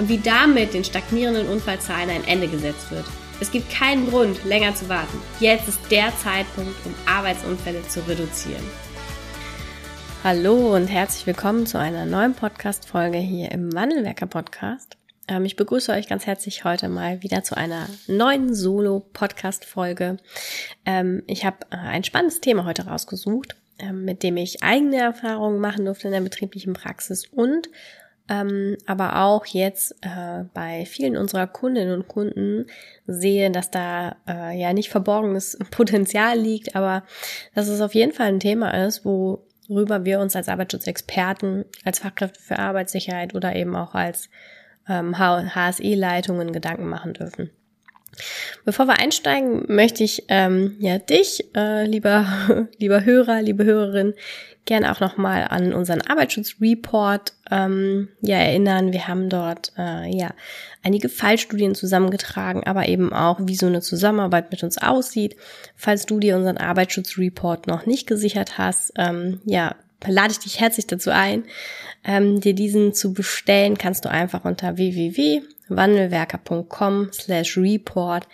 und wie damit den stagnierenden Unfallzahlen ein Ende gesetzt wird. Es gibt keinen Grund, länger zu warten. Jetzt ist der Zeitpunkt, um Arbeitsunfälle zu reduzieren. Hallo und herzlich willkommen zu einer neuen Podcast-Folge hier im Wandelwerker Podcast. Ähm, ich begrüße euch ganz herzlich heute mal wieder zu einer neuen Solo-Podcast-Folge. Ähm, ich habe äh, ein spannendes Thema heute rausgesucht, ähm, mit dem ich eigene Erfahrungen machen durfte in der betrieblichen Praxis und ähm, aber auch jetzt äh, bei vielen unserer Kundinnen und Kunden sehe, dass da äh, ja nicht verborgenes Potenzial liegt, aber dass es auf jeden Fall ein Thema ist, worüber wir uns als Arbeitsschutzexperten, als Fachkräfte für Arbeitssicherheit oder eben auch als ähm, HSE-Leitungen Gedanken machen dürfen. Bevor wir einsteigen, möchte ich ähm, ja dich, äh, lieber lieber Hörer, liebe Hörerin, gerne auch nochmal an unseren Arbeitsschutzreport ähm, ja erinnern. Wir haben dort äh, ja einige Fallstudien zusammengetragen, aber eben auch, wie so eine Zusammenarbeit mit uns aussieht. Falls du dir unseren Arbeitsschutzreport noch nicht gesichert hast, ähm, ja, lade ich dich herzlich dazu ein, ähm, dir diesen zu bestellen. Kannst du einfach unter www.wandelwerker.com slash report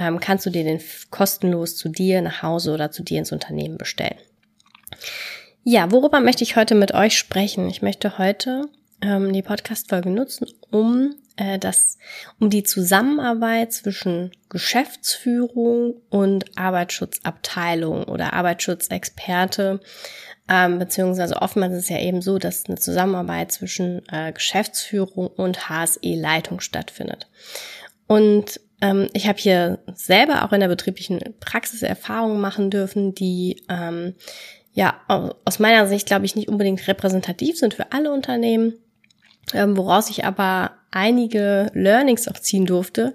ähm, kannst du dir den kostenlos zu dir nach Hause oder zu dir ins Unternehmen bestellen. Ja, worüber möchte ich heute mit euch sprechen? Ich möchte heute ähm, die Podcast-Folge nutzen, um äh, das, um die Zusammenarbeit zwischen Geschäftsführung und Arbeitsschutzabteilung oder Arbeitsschutzexperte ähm, beziehungsweise oftmals ist es ja eben so, dass eine Zusammenarbeit zwischen äh, Geschäftsführung und HSE-Leitung stattfindet. Und ähm, ich habe hier selber auch in der betrieblichen Praxis Erfahrungen machen dürfen, die ähm, ja, aus meiner Sicht glaube ich nicht unbedingt repräsentativ sind für alle Unternehmen, ähm, woraus ich aber einige Learnings auch ziehen durfte,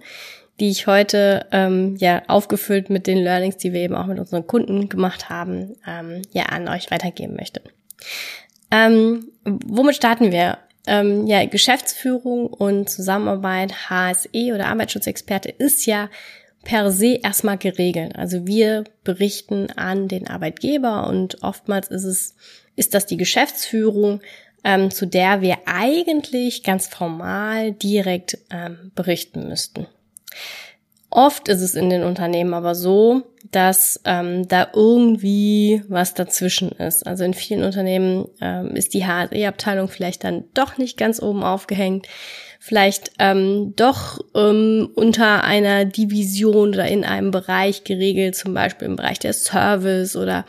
die ich heute ähm, ja aufgefüllt mit den Learnings, die wir eben auch mit unseren Kunden gemacht haben, ähm, ja an euch weitergeben möchte. Ähm, womit starten wir? Ähm, ja, Geschäftsführung und Zusammenarbeit, HSE oder Arbeitsschutzexperte ist ja per se erstmal geregelt. Also wir berichten an den Arbeitgeber und oftmals ist es, ist das die Geschäftsführung, ähm, zu der wir eigentlich ganz formal direkt ähm, berichten müssten. Oft ist es in den Unternehmen aber so, dass ähm, da irgendwie was dazwischen ist. Also in vielen Unternehmen ähm, ist die HSE-Abteilung vielleicht dann doch nicht ganz oben aufgehängt vielleicht ähm, doch ähm, unter einer Division oder in einem Bereich geregelt, zum Beispiel im Bereich der Service oder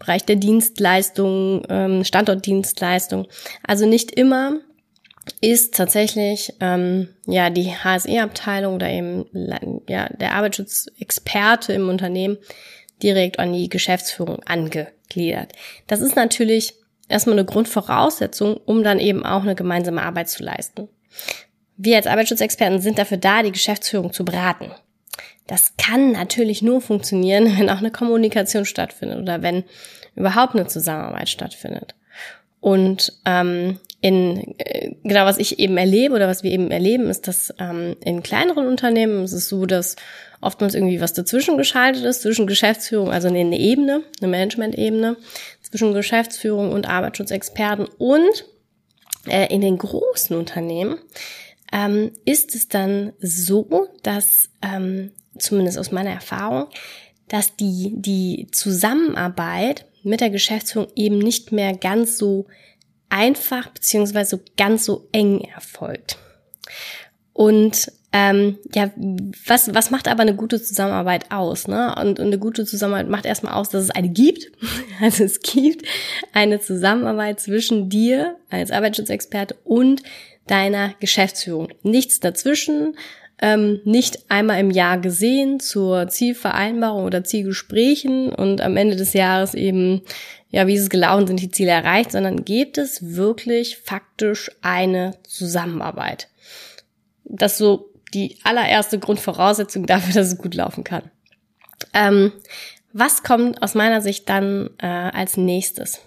Bereich der Dienstleistung, ähm, Standortdienstleistung. Also nicht immer ist tatsächlich ähm, ja die HSE-Abteilung oder eben ja der Arbeitsschutzexperte im Unternehmen direkt an die Geschäftsführung angegliedert. Das ist natürlich erstmal eine Grundvoraussetzung, um dann eben auch eine gemeinsame Arbeit zu leisten. Wir als Arbeitsschutzexperten sind dafür da, die Geschäftsführung zu beraten. Das kann natürlich nur funktionieren, wenn auch eine Kommunikation stattfindet oder wenn überhaupt eine Zusammenarbeit stattfindet. Und ähm, in äh, genau was ich eben erlebe oder was wir eben erleben, ist, dass ähm, in kleineren Unternehmen ist es so, dass oftmals irgendwie was dazwischen geschaltet ist, zwischen Geschäftsführung, also eine Ebene, eine Management-Ebene, zwischen Geschäftsführung und Arbeitsschutzexperten und äh, in den großen Unternehmen ähm, ist es dann so, dass, ähm, zumindest aus meiner Erfahrung, dass die, die Zusammenarbeit mit der Geschäftsführung eben nicht mehr ganz so einfach beziehungsweise ganz so eng erfolgt. Und ähm, ja, was, was macht aber eine gute Zusammenarbeit aus? Ne? Und, und eine gute Zusammenarbeit macht erstmal aus, dass es eine gibt. Also es gibt eine Zusammenarbeit zwischen dir als Arbeitsschutzexperte und deiner Geschäftsführung. Nichts dazwischen, ähm, nicht einmal im Jahr gesehen zur Zielvereinbarung oder Zielgesprächen und am Ende des Jahres eben, ja, wie ist es gelaufen, sind die Ziele erreicht, sondern gibt es wirklich faktisch eine Zusammenarbeit. das ist so die allererste Grundvoraussetzung dafür, dass es gut laufen kann. Ähm, was kommt aus meiner Sicht dann äh, als nächstes?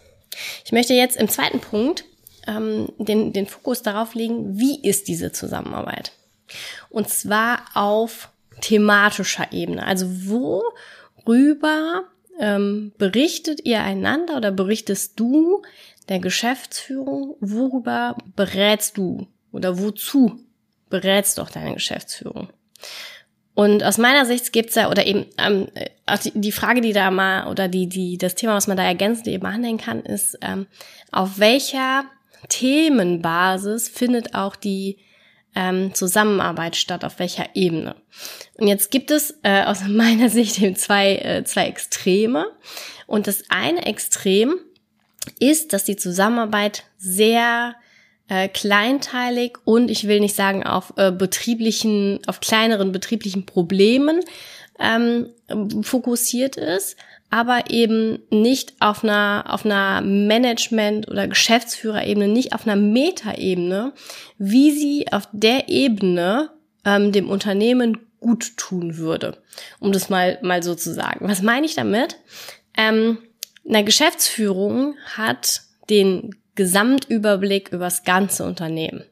Ich möchte jetzt im zweiten Punkt ähm, den, den Fokus darauf legen, wie ist diese Zusammenarbeit? Und zwar auf thematischer Ebene. Also worüber ähm, berichtet ihr einander oder berichtest du der Geschäftsführung, worüber berätst du oder wozu berätst du auch deine Geschäftsführung? Und aus meiner Sicht gibt's ja, oder eben ähm, die, die Frage, die da mal, oder die, die, das Thema, was man da ergänzend eben anhängen kann, ist, ähm, auf welcher Themenbasis findet auch die ähm, Zusammenarbeit statt, auf welcher Ebene. Und jetzt gibt es äh, aus meiner Sicht eben zwei, äh, zwei Extreme. Und das eine Extrem ist, dass die Zusammenarbeit sehr äh, kleinteilig und ich will nicht sagen auf äh, betrieblichen, auf kleineren betrieblichen Problemen ähm, fokussiert ist, aber eben nicht auf einer, auf einer Management- oder Geschäftsführerebene, nicht auf einer Metaebene, wie sie auf der Ebene ähm, dem Unternehmen gut tun würde. Um das mal, mal so zu sagen. Was meine ich damit? Ähm, eine Geschäftsführung hat den Gesamtüberblick über das ganze Unternehmen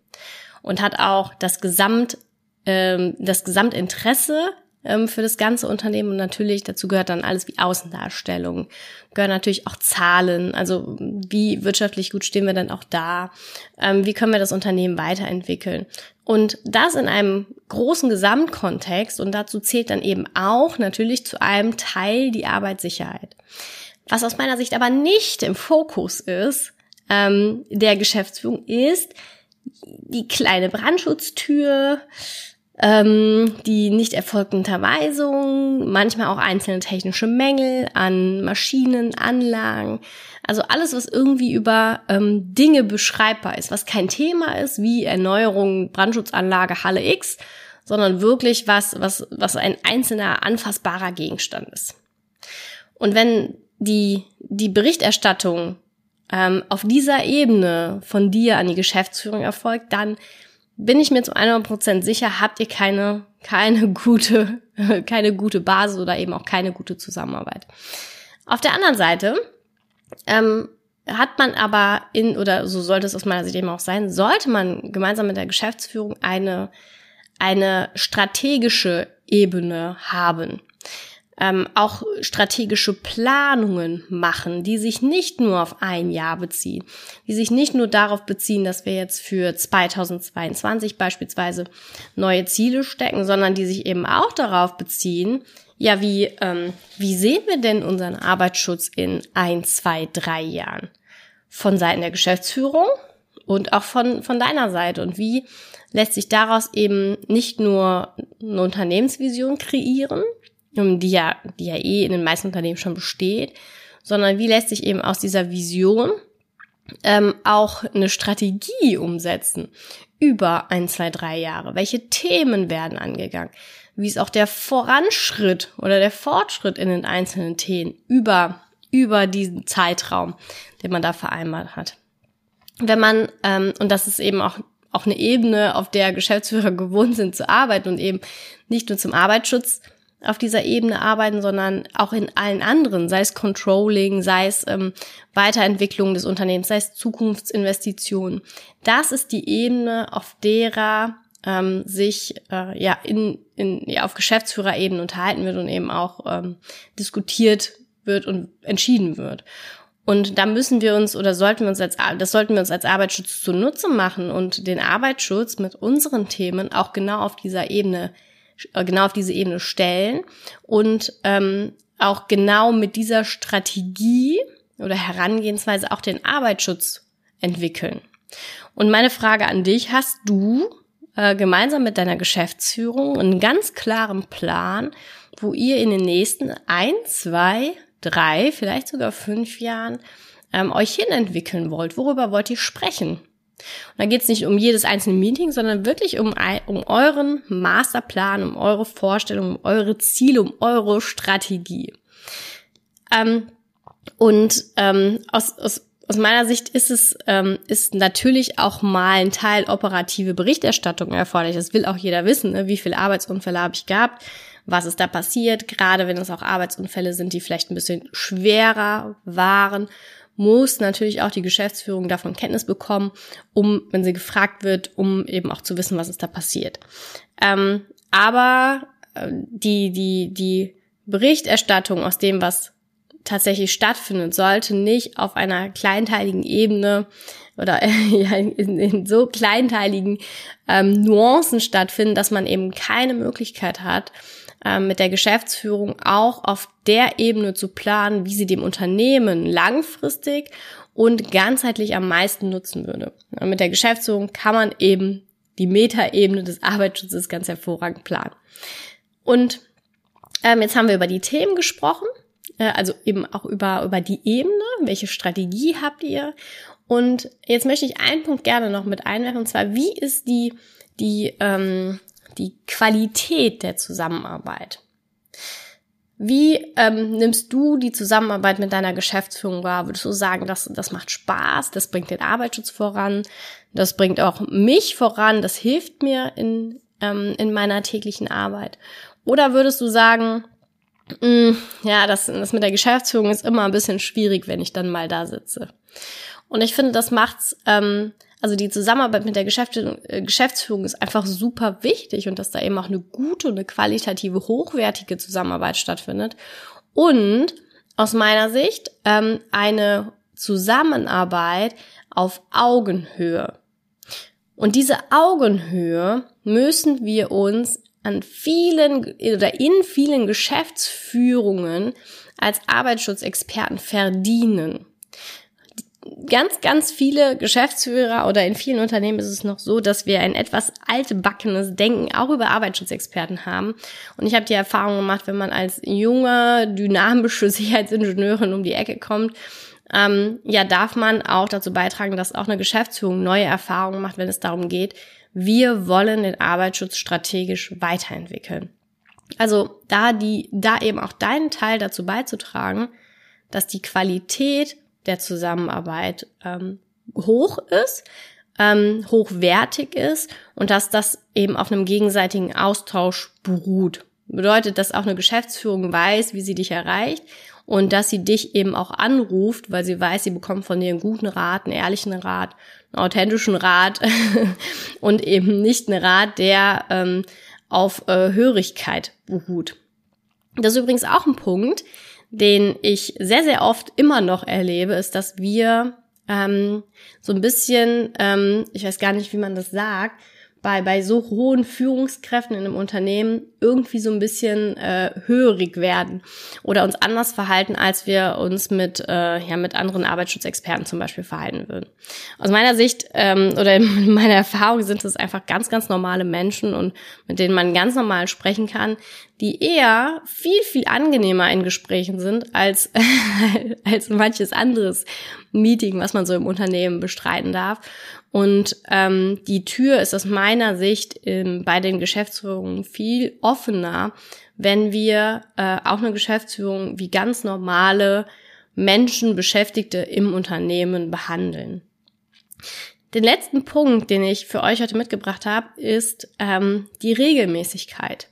und hat auch das Gesamt, ähm, das Gesamtinteresse ähm, für das ganze Unternehmen. Und natürlich dazu gehört dann alles wie Außendarstellung, gehören natürlich auch Zahlen, also wie wirtschaftlich gut stehen wir denn auch da, ähm, wie können wir das Unternehmen weiterentwickeln? Und das in einem großen Gesamtkontext. Und dazu zählt dann eben auch natürlich zu einem Teil die Arbeitssicherheit. Was aus meiner Sicht aber nicht im Fokus ist, ähm, der Geschäftsführung ist die kleine Brandschutztür, ähm, die nicht erfolgten Unterweisungen, manchmal auch einzelne technische Mängel an Maschinen, Anlagen. Also alles, was irgendwie über ähm, Dinge beschreibbar ist, was kein Thema ist, wie Erneuerung, Brandschutzanlage, Halle X, sondern wirklich was, was, was ein einzelner anfassbarer Gegenstand ist. Und wenn die, die Berichterstattung ähm, auf dieser Ebene von dir an die Geschäftsführung erfolgt, dann bin ich mir zu 100% sicher, habt ihr keine, keine gute, keine gute Basis oder eben auch keine gute Zusammenarbeit. Auf der anderen Seite ähm, hat man aber in, oder so sollte es aus meiner Sicht eben auch sein, sollte man gemeinsam mit der Geschäftsführung eine, eine strategische Ebene haben ähm, auch strategische Planungen machen, die sich nicht nur auf ein Jahr beziehen, die sich nicht nur darauf beziehen, dass wir jetzt für 2022 beispielsweise neue Ziele stecken, sondern die sich eben auch darauf beziehen, ja, wie, ähm, wie sehen wir denn unseren Arbeitsschutz in ein, zwei, drei Jahren? Von Seiten der Geschäftsführung und auch von, von deiner Seite. Und wie lässt sich daraus eben nicht nur eine Unternehmensvision kreieren, die ja, die ja eh in den meisten Unternehmen schon besteht, sondern wie lässt sich eben aus dieser Vision ähm, auch eine Strategie umsetzen über ein, zwei, drei Jahre? Welche Themen werden angegangen? Wie ist auch der Voranschritt oder der Fortschritt in den einzelnen Themen über, über diesen Zeitraum, den man da vereinbart hat? Wenn man, ähm, und das ist eben auch auch eine Ebene, auf der Geschäftsführer gewohnt sind zu arbeiten und eben nicht nur zum Arbeitsschutz auf dieser Ebene arbeiten, sondern auch in allen anderen, sei es Controlling, sei es ähm, Weiterentwicklung des Unternehmens, sei es Zukunftsinvestitionen. Das ist die Ebene, auf derer ähm, sich äh, ja in, in ja, auf Geschäftsführerebene unterhalten wird und eben auch ähm, diskutiert wird und entschieden wird. Und da müssen wir uns oder sollten wir uns als das sollten wir uns als Arbeitsschutz zunutze machen und den Arbeitsschutz mit unseren Themen auch genau auf dieser Ebene genau auf diese Ebene stellen und ähm, auch genau mit dieser Strategie oder Herangehensweise auch den Arbeitsschutz entwickeln. Und meine Frage an dich, hast du äh, gemeinsam mit deiner Geschäftsführung einen ganz klaren Plan, wo ihr in den nächsten ein, zwei, drei, vielleicht sogar fünf Jahren ähm, euch hinentwickeln wollt? Worüber wollt ihr sprechen? Und da geht es nicht um jedes einzelne Meeting, sondern wirklich um, um euren Masterplan, um eure Vorstellung, um eure Ziele, um eure Strategie. Ähm, und ähm, aus, aus, aus meiner Sicht ist es ähm, ist natürlich auch mal ein Teil operative Berichterstattung erforderlich. Das will auch jeder wissen, ne? wie viele Arbeitsunfälle habe ich gehabt, was ist da passiert, gerade wenn es auch Arbeitsunfälle sind, die vielleicht ein bisschen schwerer waren muss natürlich auch die Geschäftsführung davon Kenntnis bekommen, um, wenn sie gefragt wird, um eben auch zu wissen, was ist da passiert. Ähm, aber äh, die, die, die Berichterstattung aus dem, was tatsächlich stattfindet, sollte nicht auf einer kleinteiligen Ebene oder in, in so kleinteiligen ähm, Nuancen stattfinden, dass man eben keine Möglichkeit hat, ähm, mit der Geschäftsführung auch auf der Ebene zu planen, wie sie dem Unternehmen langfristig und ganzheitlich am meisten nutzen würde. mit der Geschäftsführung kann man eben die Metaebene des Arbeitsschutzes ganz hervorragend planen. Und ähm, jetzt haben wir über die Themen gesprochen, äh, also eben auch über, über die Ebene, welche Strategie habt ihr. Und jetzt möchte ich einen Punkt gerne noch mit einwerfen, und zwar, wie ist die, die, ähm, die Qualität der Zusammenarbeit? Wie ähm, nimmst du die Zusammenarbeit mit deiner Geschäftsführung wahr? Würdest du sagen, dass das macht Spaß, das bringt den Arbeitsschutz voran, das bringt auch mich voran, das hilft mir in, ähm, in meiner täglichen Arbeit? Oder würdest du sagen, mh, mm, ja, das, das mit der Geschäftsführung ist immer ein bisschen schwierig, wenn ich dann mal da sitze? Und ich finde, das macht's ähm, also die Zusammenarbeit mit der äh, Geschäftsführung ist einfach super wichtig und dass da eben auch eine gute und eine qualitative, hochwertige Zusammenarbeit stattfindet. Und aus meiner Sicht ähm, eine Zusammenarbeit auf Augenhöhe. Und diese Augenhöhe müssen wir uns an vielen oder in vielen Geschäftsführungen als Arbeitsschutzexperten verdienen ganz, ganz viele Geschäftsführer oder in vielen Unternehmen ist es noch so, dass wir ein etwas altbackenes Denken auch über Arbeitsschutzexperten haben. Und ich habe die Erfahrung gemacht, wenn man als junge, dynamische Sicherheitsingenieurin um die Ecke kommt, ähm, ja, darf man auch dazu beitragen, dass auch eine Geschäftsführung neue Erfahrungen macht, wenn es darum geht, wir wollen den Arbeitsschutz strategisch weiterentwickeln. Also da die, da eben auch deinen Teil dazu beizutragen, dass die Qualität der Zusammenarbeit ähm, hoch ist, ähm, hochwertig ist und dass das eben auf einem gegenseitigen Austausch beruht. Bedeutet, dass auch eine Geschäftsführung weiß, wie sie dich erreicht und dass sie dich eben auch anruft, weil sie weiß, sie bekommt von dir einen guten Rat, einen ehrlichen Rat, einen authentischen Rat und eben nicht einen Rat, der ähm, auf äh, Hörigkeit beruht. Das ist übrigens auch ein Punkt, den ich sehr, sehr oft immer noch erlebe, ist, dass wir ähm, so ein bisschen, ähm, ich weiß gar nicht, wie man das sagt, bei, bei so hohen Führungskräften in einem Unternehmen irgendwie so ein bisschen äh, hörig werden oder uns anders verhalten, als wir uns mit, äh, ja, mit anderen Arbeitsschutzexperten zum Beispiel verhalten würden. Aus meiner Sicht ähm, oder in meiner Erfahrung sind es einfach ganz, ganz normale Menschen und mit denen man ganz normal sprechen kann, die eher viel, viel angenehmer in Gesprächen sind als, als manches anderes Meeting, was man so im Unternehmen bestreiten darf. Und ähm, die Tür ist aus meiner Sicht ähm, bei den Geschäftsführungen viel offener, wenn wir äh, auch eine Geschäftsführung wie ganz normale Menschen, Beschäftigte im Unternehmen behandeln. Den letzten Punkt, den ich für euch heute mitgebracht habe, ist ähm, die Regelmäßigkeit.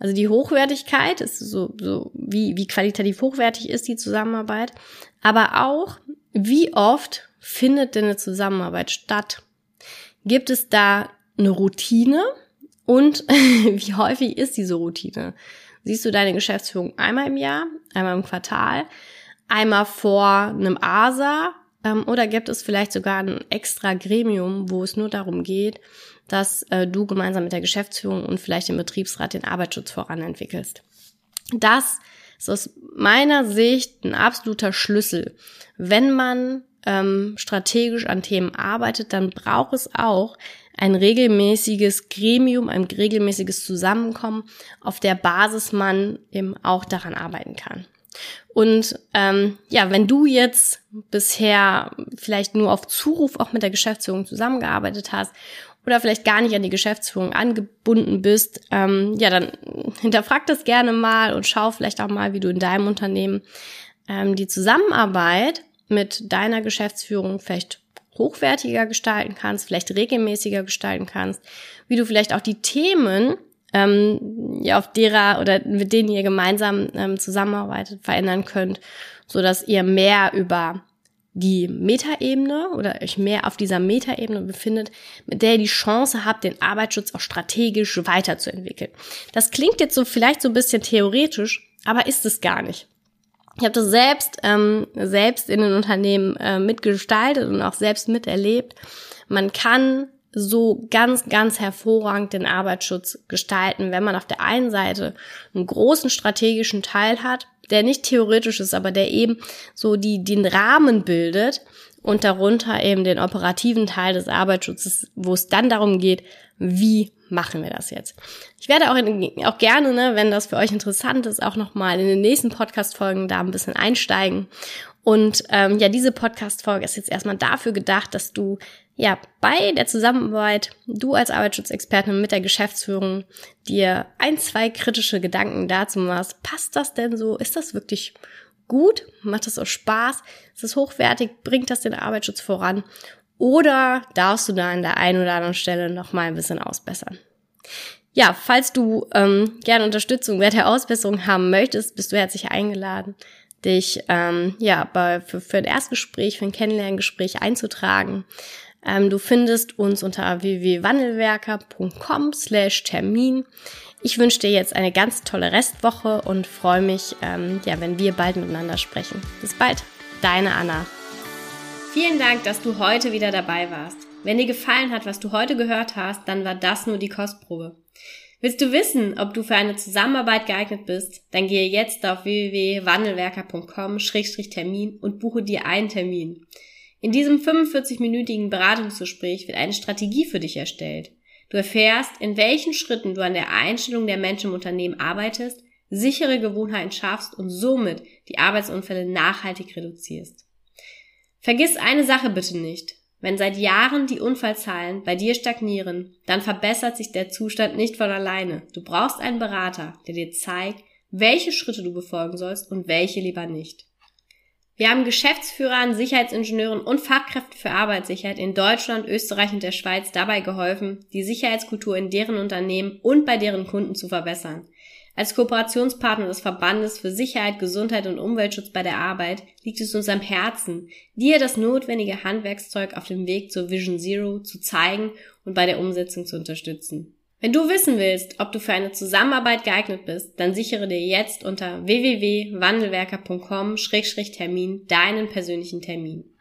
Also die Hochwertigkeit ist so, so wie, wie qualitativ hochwertig ist die Zusammenarbeit, aber auch wie oft findet denn eine Zusammenarbeit statt? Gibt es da eine Routine und wie häufig ist diese Routine? Siehst du deine Geschäftsführung einmal im Jahr, einmal im Quartal, einmal vor einem ASA ähm, oder gibt es vielleicht sogar ein extra Gremium, wo es nur darum geht, dass äh, du gemeinsam mit der Geschäftsführung und vielleicht dem Betriebsrat den Arbeitsschutz voranentwickelst? Das ist aus meiner Sicht ein absoluter Schlüssel. Wenn man ähm, strategisch an Themen arbeitet, dann braucht es auch ein regelmäßiges Gremium, ein regelmäßiges Zusammenkommen, auf der Basis man eben auch daran arbeiten kann. Und ähm, ja, wenn du jetzt bisher vielleicht nur auf Zuruf auch mit der Geschäftsführung zusammengearbeitet hast oder vielleicht gar nicht an die Geschäftsführung angebunden bist, ähm, ja, dann hinterfrag das gerne mal und schau vielleicht auch mal, wie du in deinem Unternehmen ähm, die Zusammenarbeit mit deiner Geschäftsführung vielleicht hochwertiger gestalten kannst, vielleicht regelmäßiger gestalten kannst, wie du vielleicht auch die Themen, ähm, ja, auf derer oder mit denen ihr gemeinsam ähm, zusammenarbeitet, verändern könnt, so dass ihr mehr über die Metaebene oder euch mehr auf dieser Metaebene befindet, mit der ihr die Chance habt, den Arbeitsschutz auch strategisch weiterzuentwickeln. Das klingt jetzt so vielleicht so ein bisschen theoretisch, aber ist es gar nicht. Ich habe das selbst ähm, selbst in den Unternehmen äh, mitgestaltet und auch selbst miterlebt. Man kann so ganz, ganz hervorragend den Arbeitsschutz gestalten, wenn man auf der einen Seite einen großen strategischen Teil hat, der nicht theoretisch ist, aber der eben so die, den Rahmen bildet und darunter eben den operativen Teil des Arbeitsschutzes, wo es dann darum geht, wie machen wir das jetzt? Ich werde auch, in, auch gerne, ne, wenn das für euch interessant ist, auch nochmal in den nächsten Podcast-Folgen da ein bisschen einsteigen. Und ähm, ja, diese Podcast-Folge ist jetzt erstmal dafür gedacht, dass du ja bei der Zusammenarbeit, du als Arbeitsschutzexpertin mit der Geschäftsführung, dir ein, zwei kritische Gedanken dazu machst. Passt das denn so? Ist das wirklich gut? Macht das auch Spaß? Ist es hochwertig? Bringt das den Arbeitsschutz voran? Oder darfst du da an der einen oder anderen Stelle noch mal ein bisschen ausbessern? Ja, falls du ähm, gerne Unterstützung bei der Ausbesserung haben möchtest, bist du herzlich eingeladen, dich ähm, ja bei, für, für ein Erstgespräch, für ein Kennenlerngespräch einzutragen. Ähm, du findest uns unter www.wandelwerker.com slash Termin. Ich wünsche dir jetzt eine ganz tolle Restwoche und freue mich, ähm, ja, wenn wir bald miteinander sprechen. Bis bald, deine Anna. Vielen Dank, dass du heute wieder dabei warst. Wenn dir gefallen hat, was du heute gehört hast, dann war das nur die Kostprobe. Willst du wissen, ob du für eine Zusammenarbeit geeignet bist? Dann gehe jetzt auf www.wandelwerker.com-termin und buche dir einen Termin. In diesem 45-minütigen Beratungsgespräch wird eine Strategie für dich erstellt. Du erfährst, in welchen Schritten du an der Einstellung der Menschen im Unternehmen arbeitest, sichere Gewohnheiten schaffst und somit die Arbeitsunfälle nachhaltig reduzierst. Vergiss eine Sache bitte nicht. Wenn seit Jahren die Unfallzahlen bei dir stagnieren, dann verbessert sich der Zustand nicht von alleine. Du brauchst einen Berater, der dir zeigt, welche Schritte du befolgen sollst und welche lieber nicht. Wir haben Geschäftsführern, Sicherheitsingenieuren und Fachkräften für Arbeitssicherheit in Deutschland, Österreich und der Schweiz dabei geholfen, die Sicherheitskultur in deren Unternehmen und bei deren Kunden zu verbessern. Als Kooperationspartner des Verbandes für Sicherheit, Gesundheit und Umweltschutz bei der Arbeit liegt es uns am Herzen, dir das notwendige Handwerkszeug auf dem Weg zur Vision Zero zu zeigen und bei der Umsetzung zu unterstützen. Wenn du wissen willst, ob du für eine Zusammenarbeit geeignet bist, dann sichere dir jetzt unter www.wandelwerker.com-termin deinen persönlichen Termin.